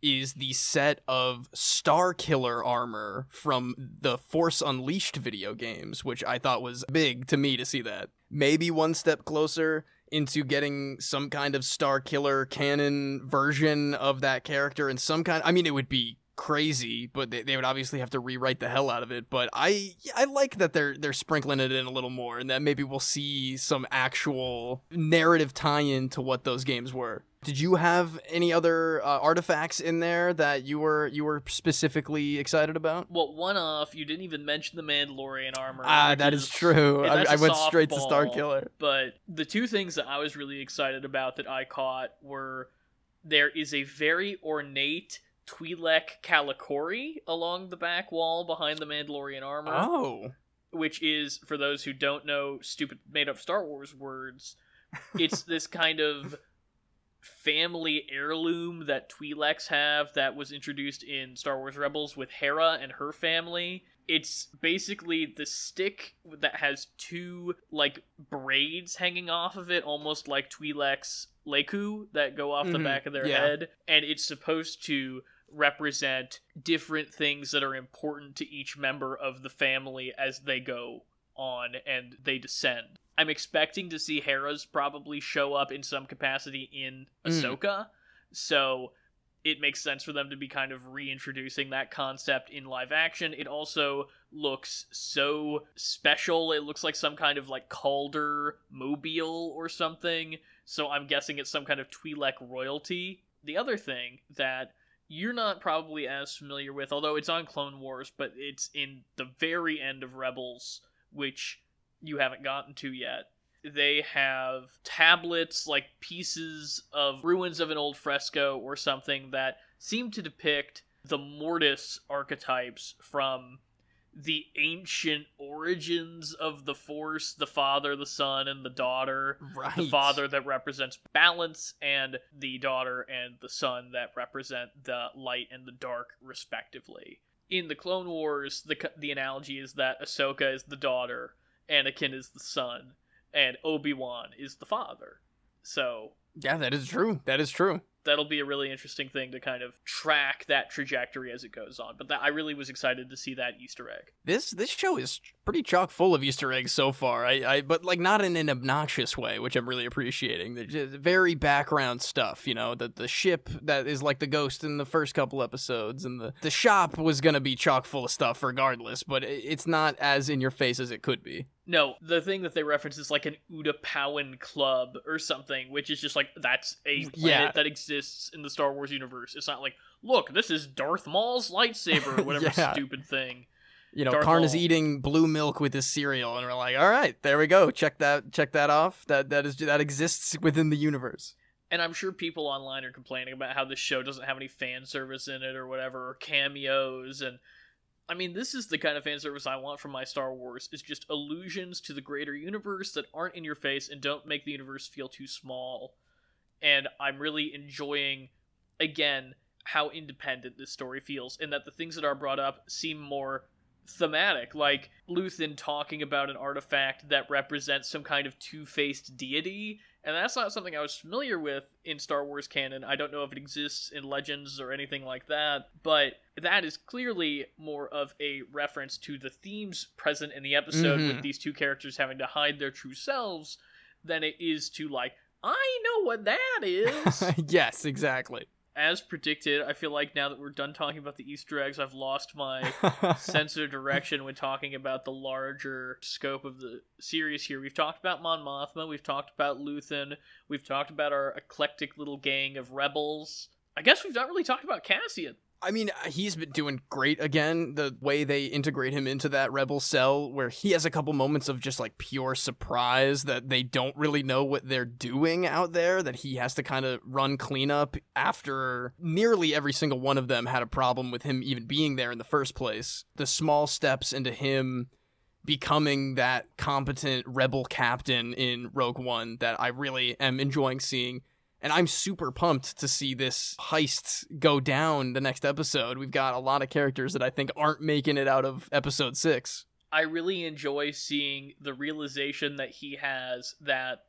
is the set of Star Killer armor from the Force Unleashed video games, which I thought was big to me to see that. Maybe one step closer into getting some kind of Star Killer canon version of that character and some kind I mean it would be crazy, but they, they would obviously have to rewrite the hell out of it. But I I like that they're they're sprinkling it in a little more, and that maybe we'll see some actual narrative tie-in to what those games were. Did you have any other uh, artifacts in there that you were you were specifically excited about? Well, one off, you didn't even mention the Mandalorian armor. Ah, that is true. I, I went straight to Star Killer. But the two things that I was really excited about that I caught were there is a very ornate Twi'lek Kalikori along the back wall behind the Mandalorian armor, Oh, which is, for those who don't know stupid made up Star Wars words, it's this kind of family heirloom that Twi'leks have that was introduced in Star Wars Rebels with Hera and her family. It's basically the stick that has two like braids hanging off of it, almost like Twi'leks Leku that go off the Mhm, back of their yeah. head, and it's supposed to represent different things that are important to each member of the family as they go on and they descend. I'm expecting to see Hera's probably show up in some capacity in Mm. Ahsoka, so it makes sense for them to be kind of reintroducing that concept in live action. It also looks so special. It looks like some kind of like Calder mobile or something. So I'm guessing it's some kind of Twi'lek royalty. The other thing that you're not probably as familiar with, although it's on Clone Wars, but it's in the very end of Rebels, which you haven't gotten to yet. They have tablets, like pieces of ruins of an old fresco or something that seem to depict the Mortis archetypes from the ancient origins of the Force the father, the son, and the daughter right. the father that represents balance and the daughter and the son that represent the light and the dark respectively in the clone wars the the analogy is that ahsoka is the daughter anakin is the son and obi-wan is the father so Yeah, that is true. That is true. That'll be a really interesting thing to kind of track that trajectory as it goes on but that i really was excited to see that easter egg This this show is pretty chock full of Easter eggs so far. I, I but like not in an obnoxious way, which I'm really appreciating. They're very background stuff, you know. The the ship that is like the ghost in the first couple episodes, and the the shop was gonna be chock full of stuff regardless, but it, it's not as in your face as it could be. No, the thing that they reference is like an Udapawan club or something, which is just like that's a planet Yeah. that exists in the Star Wars universe. It's not like, look, this is Darth Maul's lightsaber or whatever Yeah. stupid thing. You know, Darth Karn is eating blue milk with his cereal, and we're like, all right, there we go. Check that check that off. That that is that exists within the universe. And I'm sure people online are complaining about how this show doesn't have any fan service in it or whatever, or cameos and I mean, this is the kind of fan service I want from my Star Wars. Is just allusions to the greater universe that aren't in your face and don't make the universe feel too small. And I'm really enjoying, again, how independent this story feels, and that the things that are brought up seem more thematic, like Luthen talking about an artifact that represents some kind of two-faced deity, and that's not something I was familiar with in Star Wars canon. I don't know if it exists in Legends or anything like that, but that is clearly more of a reference to the themes present in the episode Mhm. with these two characters having to hide their true selves than it is to like I know what that is. yes, exactly. As predicted, I feel like now that we're done talking about the Easter eggs, I've lost my sense of direction when talking about the larger scope of the series here. We've talked about Mon Mothma, we've talked about Luthen, we've talked about our eclectic little gang of rebels. I guess we've not really talked about Cassian. I mean, uh, he's been doing great again. The way they integrate him into that rebel cell, where he has a couple moments of just like pure surprise that they don't really know what they're doing out there, that he has to kind of run cleanup after nearly every single one of them had a problem with him even being there in the first place. The small steps into him becoming that competent rebel captain in Rogue One that I really am enjoying seeing. And I'm super pumped to see this heist go down the next episode. We've got a lot of characters that I think aren't making it out of episode six. I really enjoy seeing the realization that he has that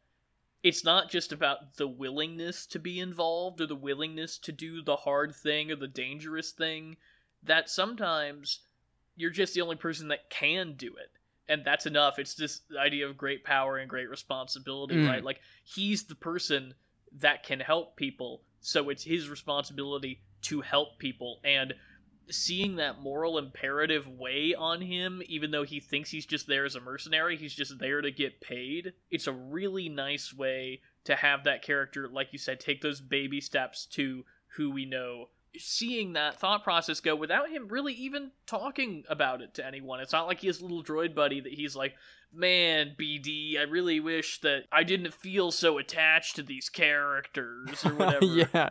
it's not just about the willingness to be involved or the willingness to do the hard thing or the dangerous thing, that sometimes you're just the only person that can do it. And that's enough. It's this idea of great power and great responsibility, Mm. right? Like, he's the person that can help people, so it's his responsibility to help people. And seeing that moral imperative weigh on him, even though he thinks he's just there as a mercenary, he's just there to get paid. It's a really nice way to have that character, like you said, take those baby steps to who we know. Seeing that thought process go without him really even talking about it to anyone. It's not like he has a little droid buddy that he's like, man, BD, I really wish that I didn't feel so attached to these characters or whatever. yeah.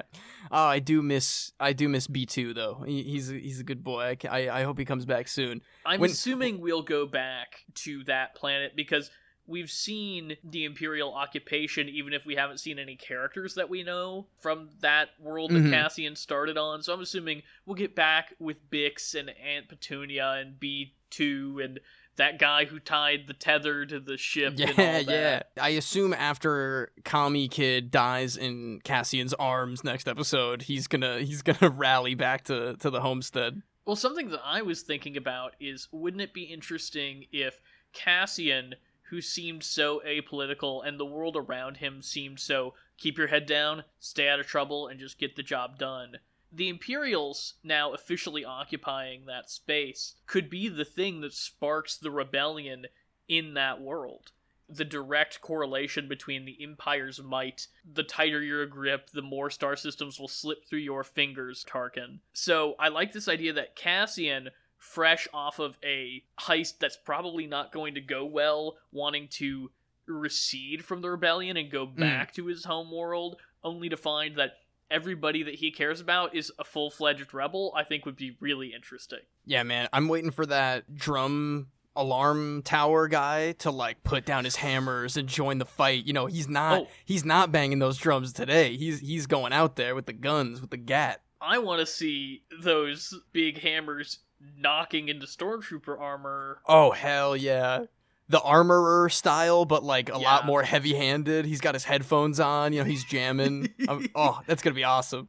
Oh, I do miss I do miss B two though. He, he's a, he's a good boy. I, I I hope he comes back soon. I'm When- assuming we'll go back to that planet because we've seen the Imperial occupation, even if we haven't seen any characters that we know from that world that Mhm. Cassian started on. So I'm assuming we'll get back with Bix and Aunt Petunia and B2 and that guy who tied the tether to the ship. and all Yeah, that. yeah. I assume after Kami Kid dies in Cassian's arms next episode, he's gonna he's gonna rally back to to the homestead. Well, something that I was thinking about is wouldn't it be interesting if Cassian, who seemed so apolitical and the world around him seemed so keep your head down, stay out of trouble, and just get the job done. The Imperials, now officially occupying that space, could be the thing that sparks the rebellion in that world. The direct correlation between the Empire's might, the tighter your grip, the more star systems will slip through your fingers, Tarkin. So I like this idea that Cassian, fresh off of a heist that's probably not going to go well, wanting to recede from the rebellion and go mm. back to his home world, only to find that everybody that he cares about is a full fledged rebel, I think would be really interesting. Yeah, man. I'm waiting for that drum alarm tower guy to like put down his hammers and join the fight. You know, he's not Oh. he's not banging those drums today. He's he's going out there with the guns, with the gat. I want to see those big hammers knocking into stormtrooper armor. Oh hell yeah. The armorer style, but like a lot more heavy handed. He's got his headphones on, you know, he's jamming. Oh, that's gonna be awesome.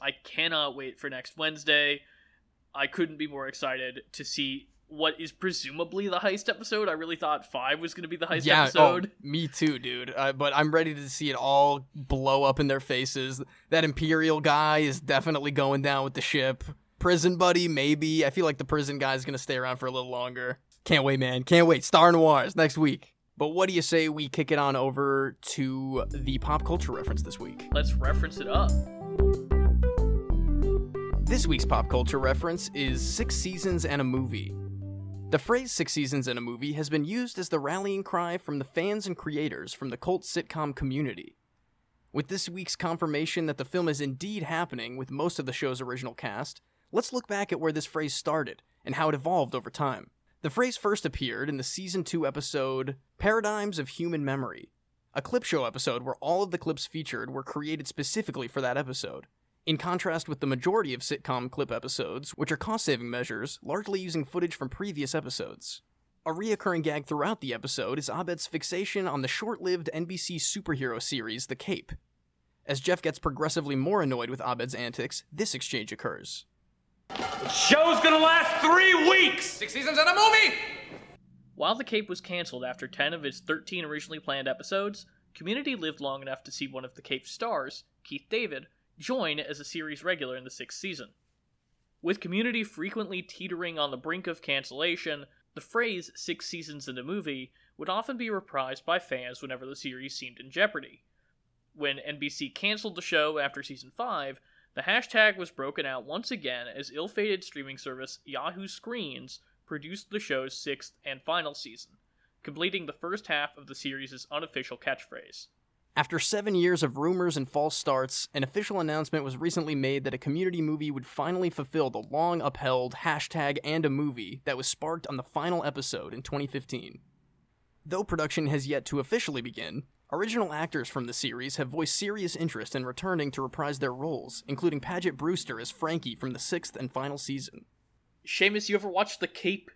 I cannot wait for next Wednesday. I couldn't be more excited to see what is presumably the heist episode. I really thought five was going to be the heist yeah, episode. Oh, me too, dude. Uh, but I'm ready to see it all blow up in their faces. That Imperial guy is definitely going down with the ship. Prison buddy, maybe. I feel like the prison guy is gonna stay around for a little longer. Can't wait, man. Can't wait. Star Noirs next week. But what do you say we kick it on over to the pop culture reference this week? Let's reference it up. This week's pop culture reference is Six Seasons and a Movie. The phrase Six Seasons and a Movie has been used as the rallying cry from the fans and creators from the cult sitcom community. With this week's confirmation that the film is indeed happening with most of the show's original cast, let's look back at where this phrase started and how it evolved over time. The phrase first appeared in the season 2 episode Paradigms of Human Memory, a clip show episode where all of the clips featured were created specifically for that episode. In contrast with the majority of sitcom clip episodes, which are cost saving measures, largely using footage from previous episodes. A reoccurring gag throughout the episode is Abed's fixation on the short lived NBC superhero series, The Cape. As Jeff gets progressively more annoyed with Abed's antics, this exchange occurs. The show's gonna last three weeks! Six seasons and a movie! While The Cape was canceled after 10 of its 13 originally planned episodes, Community lived long enough to see one of The Cape's stars, Keith David, join as a series regular in the sixth season. With Community frequently teetering on the brink of cancellation, the phrase six seasons in a movie would often be reprised by fans whenever the series seemed in jeopardy. When NBC canceled the show after season 5, the hashtag was broken out once again as ill fated streaming service Yahoo Screens produced the show's sixth and final season, completing the first half of the series' unofficial catchphrase. After seven years of rumors and false starts, an official announcement was recently made that a community movie would finally fulfill the long upheld hashtag and a movie that was sparked on the final episode in 2015. Though production has yet to officially begin, original actors from the series have voiced serious interest in returning to reprise their roles, including Paget Brewster as Frankie from the sixth and final season. Seamus, you ever watched The Cape?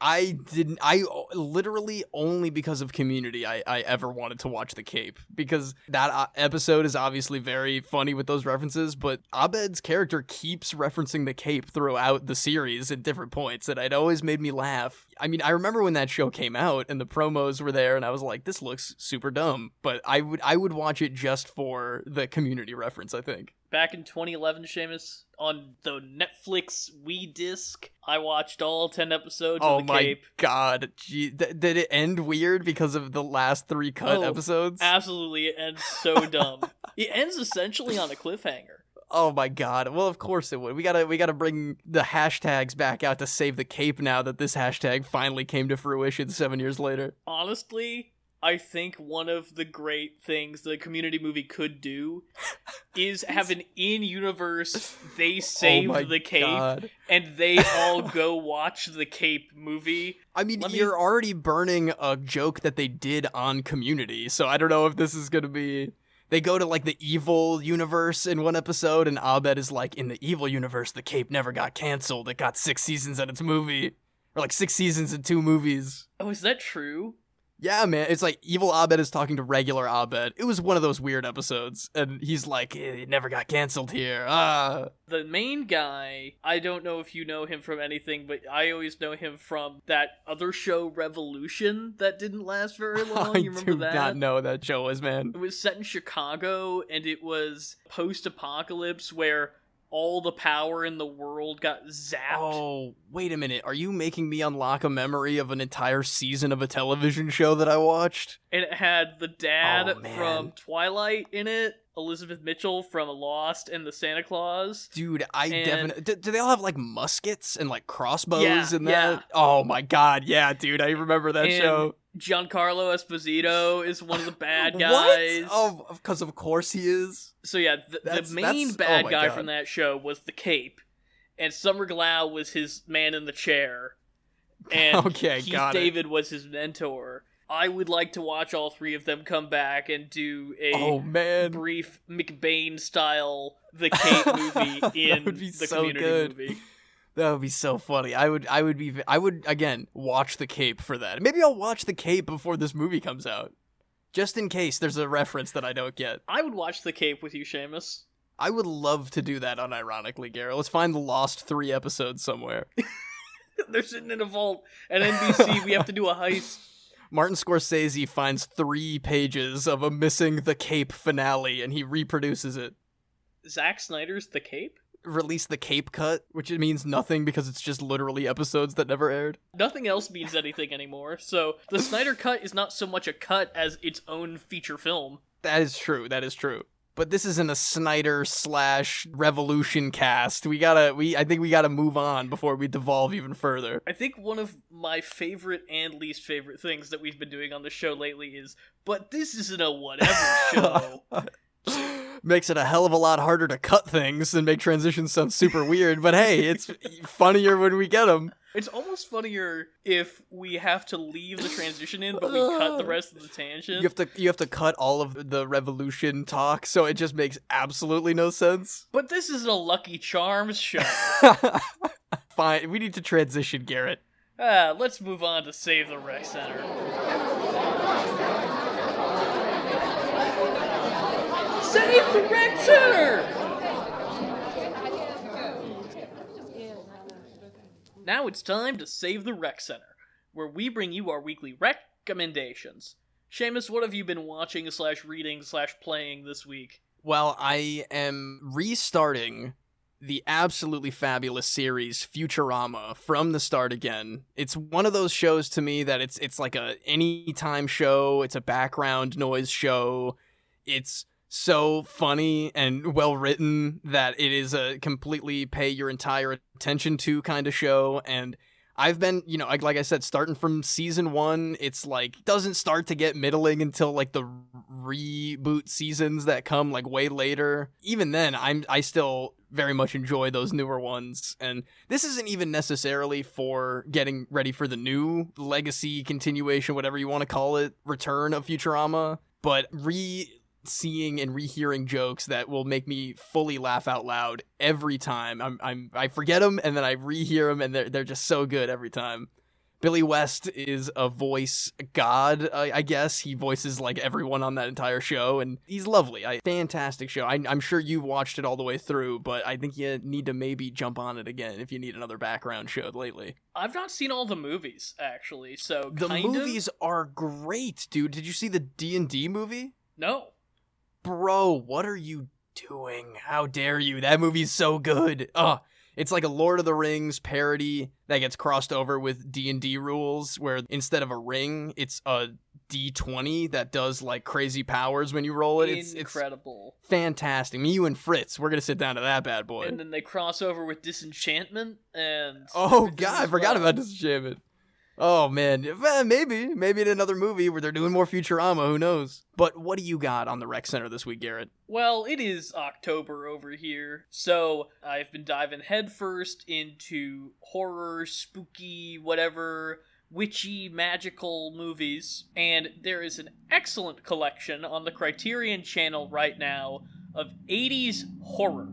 I didn't. I literally only because of Community I, I ever wanted to watch The Cape because that uh, episode is obviously very funny with those references, but Abed's character keeps referencing The Cape throughout the series at different points, and it always made me laugh. I mean, I remember when that show came out and the promos were there, and I was like, "This looks super dumb," but I would I would watch it just for the Community reference. I think. Back in 2011, Seamus, on the Netflix Wii disc. I watched all 10 episodes Oh of The my Cape. god. Gee, th- did it end weird because of the last three cut Oh, episodes? Absolutely, it ends so dumb. It ends essentially on a cliffhanger. Oh my god. Well, of course it would. We gotta we gotta bring the hashtags back out to save the cape now that this hashtag finally came to fruition seven years later. Honestly, I think one of the great things the community movie could do is have an in-universe they oh saved my the cape god. and they all go watch the cape movie. I mean, Let you're already burning a joke that they did on Community, so I don't know if this is gonna be. They go to like the evil universe in one episode, and Abed is like, "In the evil universe, the Cape never got canceled. It got six seasons in its movie, or like six seasons in two movies." Oh, is that true? Yeah, man. It's like evil Abed is talking to regular Abed. It was one of those weird episodes, and he's like, "Eh, "It never got canceled here." Ah, The main guy, I don't know if you know him from anything, but I always know him from that other show, Revolution, that didn't last very long. You remember do that? not know that show is man. It was set in Chicago, and it was post-apocalypse where all the power in the world got zapped. Oh, wait a minute. Are you making me unlock a memory of an entire season of a television show that I watched? And it had the dad Oh, from Twilight in it, Elizabeth Mitchell from Lost, and the Santa Claus. Dude, I definitely. Do, do they all have like muskets and like crossbows Yeah, and that? yeah. Oh my god, yeah, dude. I remember that And show. Giancarlo Esposito is one of the bad guys. What? Oh, because of course he is. So yeah, the, the main that's- oh bad guy God. from that show was the Cape, and Summer Glau was his man in the chair, and Okay, Keith. David was his mentor. I would like to watch all three of them come back and do a Oh man. brief McBain style The Cape movie in the so Community good. movie. That would be so funny. I would I would be I would again watch the cape for that. Maybe I'll watch the cape before this movie comes out. Just in case there's a reference that I don't get. I would watch The Cape with you, Seamus. I would love to do that unironically, Garrett. Let's find the lost three episodes somewhere. They're sitting in a vault at NBC. we have to do a heist. Martin Scorsese finds three pages of a missing the cape finale and he reproduces it. Zack Snyder's The Cape. Release the cape cut, which it means nothing because it's just literally episodes that never aired. Nothing else means anything anymore. So the Snyder cut is not so much a cut as its own feature film. That is true. That is true. But this isn't a Snyder slash Revolution cast. We gotta. We. I think we gotta move on before we devolve even further. I think one of my favorite and least favorite things that we've been doing on the show lately is, but this isn't a whatever show. Makes it a hell of a lot harder to cut things and make transitions sound super weird. But hey, it's funnier when we get them. It's almost funnier if we have to leave the transition in, but we cut the rest of the tangent. You have to. You have to cut all of the Revolution talk, so it just makes absolutely no sense. But this is a Lucky Charms show. Fine. We need to transition, Garrett. ah, let's move on to Save the Rec Center. Save the Rec Center! Now it's time to Save the Rec Center, where we bring you our weekly recommendations. Seamus, what have you been watching slash reading slash playing this week? Well, I am restarting the absolutely fabulous series Futurama from the start again. It's one of those shows to me that it's it's like a anytime show, it's a background noise show. It's so funny and well written that it is a completely pay your entire attention to kind of show and I've been, you know, like, like I said, starting from season one, it's like doesn't start to get middling until like the reboot seasons that come like way later. Even then, I'm I still very much enjoy those newer ones, and this isn't even necessarily for getting ready for the new legacy continuation, whatever you want to call it, return of Futurama, but re seeing and rehearing jokes that will make me fully laugh out loud every time. I'm I'm I forget them and then I rehear them and they're they're just so good every time. Billy West is a voice god, I, I guess. He voices like everyone on that entire show, and he's lovely. I, fantastic show. I, I'm sure you've watched it all the way through, but I think you need to maybe jump on it again if you need another background show lately. I've not seen all the movies actually, so The kind of- movies are great, dude. Did you see the D and D movie? No, Bro, what are you doing? How dare you? That movie's so good. Ugh. It's like a Lord of the Rings parody that gets crossed over with D&D rules where instead of a ring, it's a D20 that does like crazy powers when you roll it. It's, it's Incredible. fantastic. Me, you, and Fritz, we're going to sit down to that bad boy. And then they cross over with Disenchantment and. Oh god, I forgot well. about Disenchantment. Oh man, Eh, maybe, maybe in another movie where they're doing more Futurama. Who knows? But what do you got on the rec center this week, Garrett? Well, it is October over here, so I've been diving headfirst into horror, spooky, whatever, witchy, magical movies, and there is an excellent collection on the Criterion channel right now of 80s horror.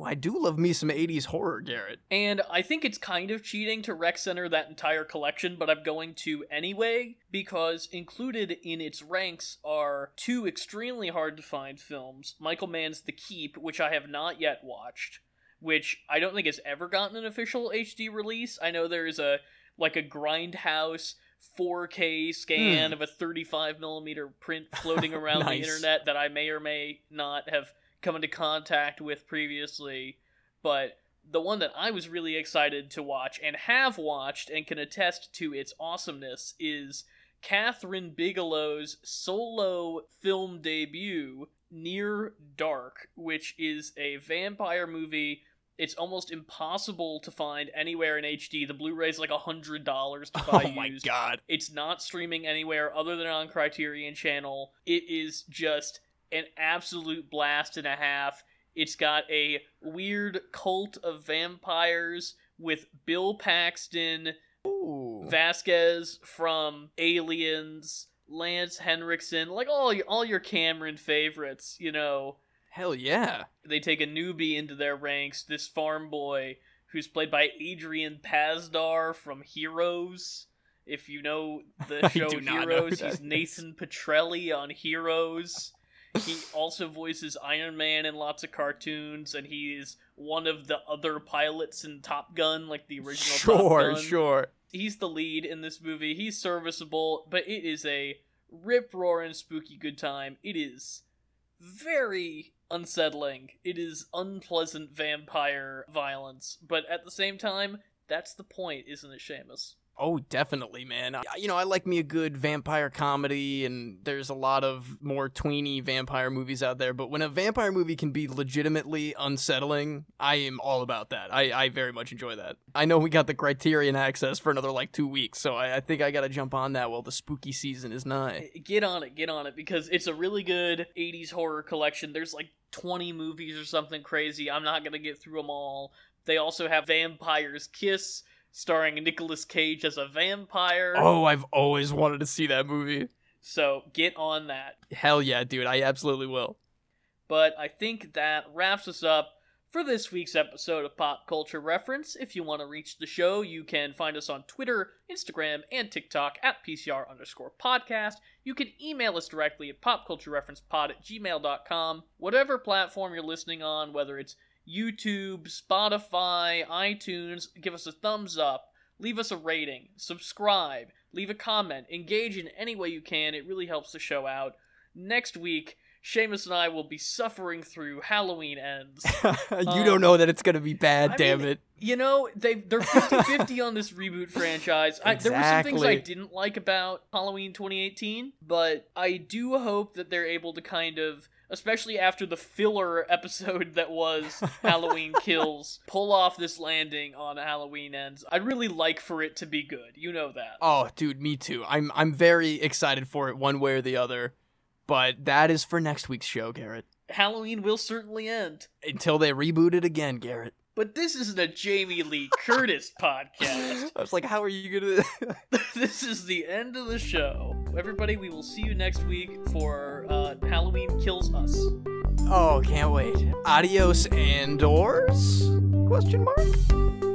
Oh, I do love me some '80s horror, Garrett. And I think it's kind of cheating to rec center that entire collection, but I'm going to anyway, because included in its ranks are two extremely hard to find films Michael Mann's The Keep, which I have not yet watched, which I don't think has ever gotten an official HD release. I know there is a like a grindhouse 4K scan hmm. of a 35 millimeter print floating around the internet that I may or may not have come into contact with previously, but the one that I was really excited to watch and have watched and can attest to its awesomeness is Kathryn Bigelow's solo film debut, Near Dark, which is a vampire movie. It's almost impossible to find anywhere in HD. The Blu-ray's like a hundred dollars to buy Oh my used. god. It's not streaming anywhere other than on Criterion Channel. It is just an absolute blast and a half. It's got a weird cult of vampires with Bill Paxton, Ooh. Vasquez from Aliens, Lance Henriksen, like all your, all your Cameron favorites, you know. Hell yeah. They take a newbie into their ranks, this farm boy who's played by Adrian Pasdar from Heroes. If you know the show do not know who Heroes, he's. Nathan Petrelli on Heroes. He also voices Iron Man in lots of cartoons, and he is one of the other pilots in Top Gun, like the original Top Sure, Gun sure. he's the lead in this movie. He's serviceable, but it is a rip roaring spooky good time. It is very unsettling. It is unpleasant vampire violence, but at the same time, that's the point, isn't it, Seamus? Oh, definitely, man. You know, I like me a good vampire comedy, and there's a lot of more tweeny vampire movies out there. But when a vampire movie can be legitimately unsettling, I am all about that. I, I very much enjoy that. I know we got the Criterion access for another like two weeks, so I, I think I got to jump on that while the spooky season is nigh. Eh, get on it, get on it, because it's a really good 80s horror collection. There's like 20 movies or something crazy. I'm not going to get through them all. They also have Vampire's Kiss, starring Nicolas Cage as a vampire. Oh, I've always wanted to see that movie. So get on that. Hell yeah, dude. I absolutely will. But I think that wraps us up for this week's episode of Pop Culture Reference. If you want to reach the show, you can find us on Twitter, Instagram, and TikTok at PCR underscore podcast. You can email us directly at popculturereferencepod at gmail.com. Whatever platform you're listening on, whether it's YouTube, Spotify, iTunes, give us a thumbs up, leave us a rating, subscribe, leave a comment, engage in any way you can. It really helps the show out. Next week, Seamus and I will be suffering through Halloween ends. you um, don't know that it's gonna be bad, I damn mean, it. You know, they they're 50-50 on this reboot franchise. I, there were some things I didn't like about Halloween 2018, but I do hope that they're able to kind of especially after the filler episode that was Halloween Kills, pull off this landing on Halloween Ends. I'd really like for it to be good. You know that. Oh, dude, me too. I'm I'm very excited for it one way or the other. But that is for next week's show, Garrett. Halloween will certainly end. Until they reboot it again, Garrett. But this isn't a Jamie Lee Curtis podcast. I was like, how are you gonna this is the end of the show. Everybody, we will see you next week for uh, Halloween Kills Us. Oh, can't wait. Adios and doors? Question mark?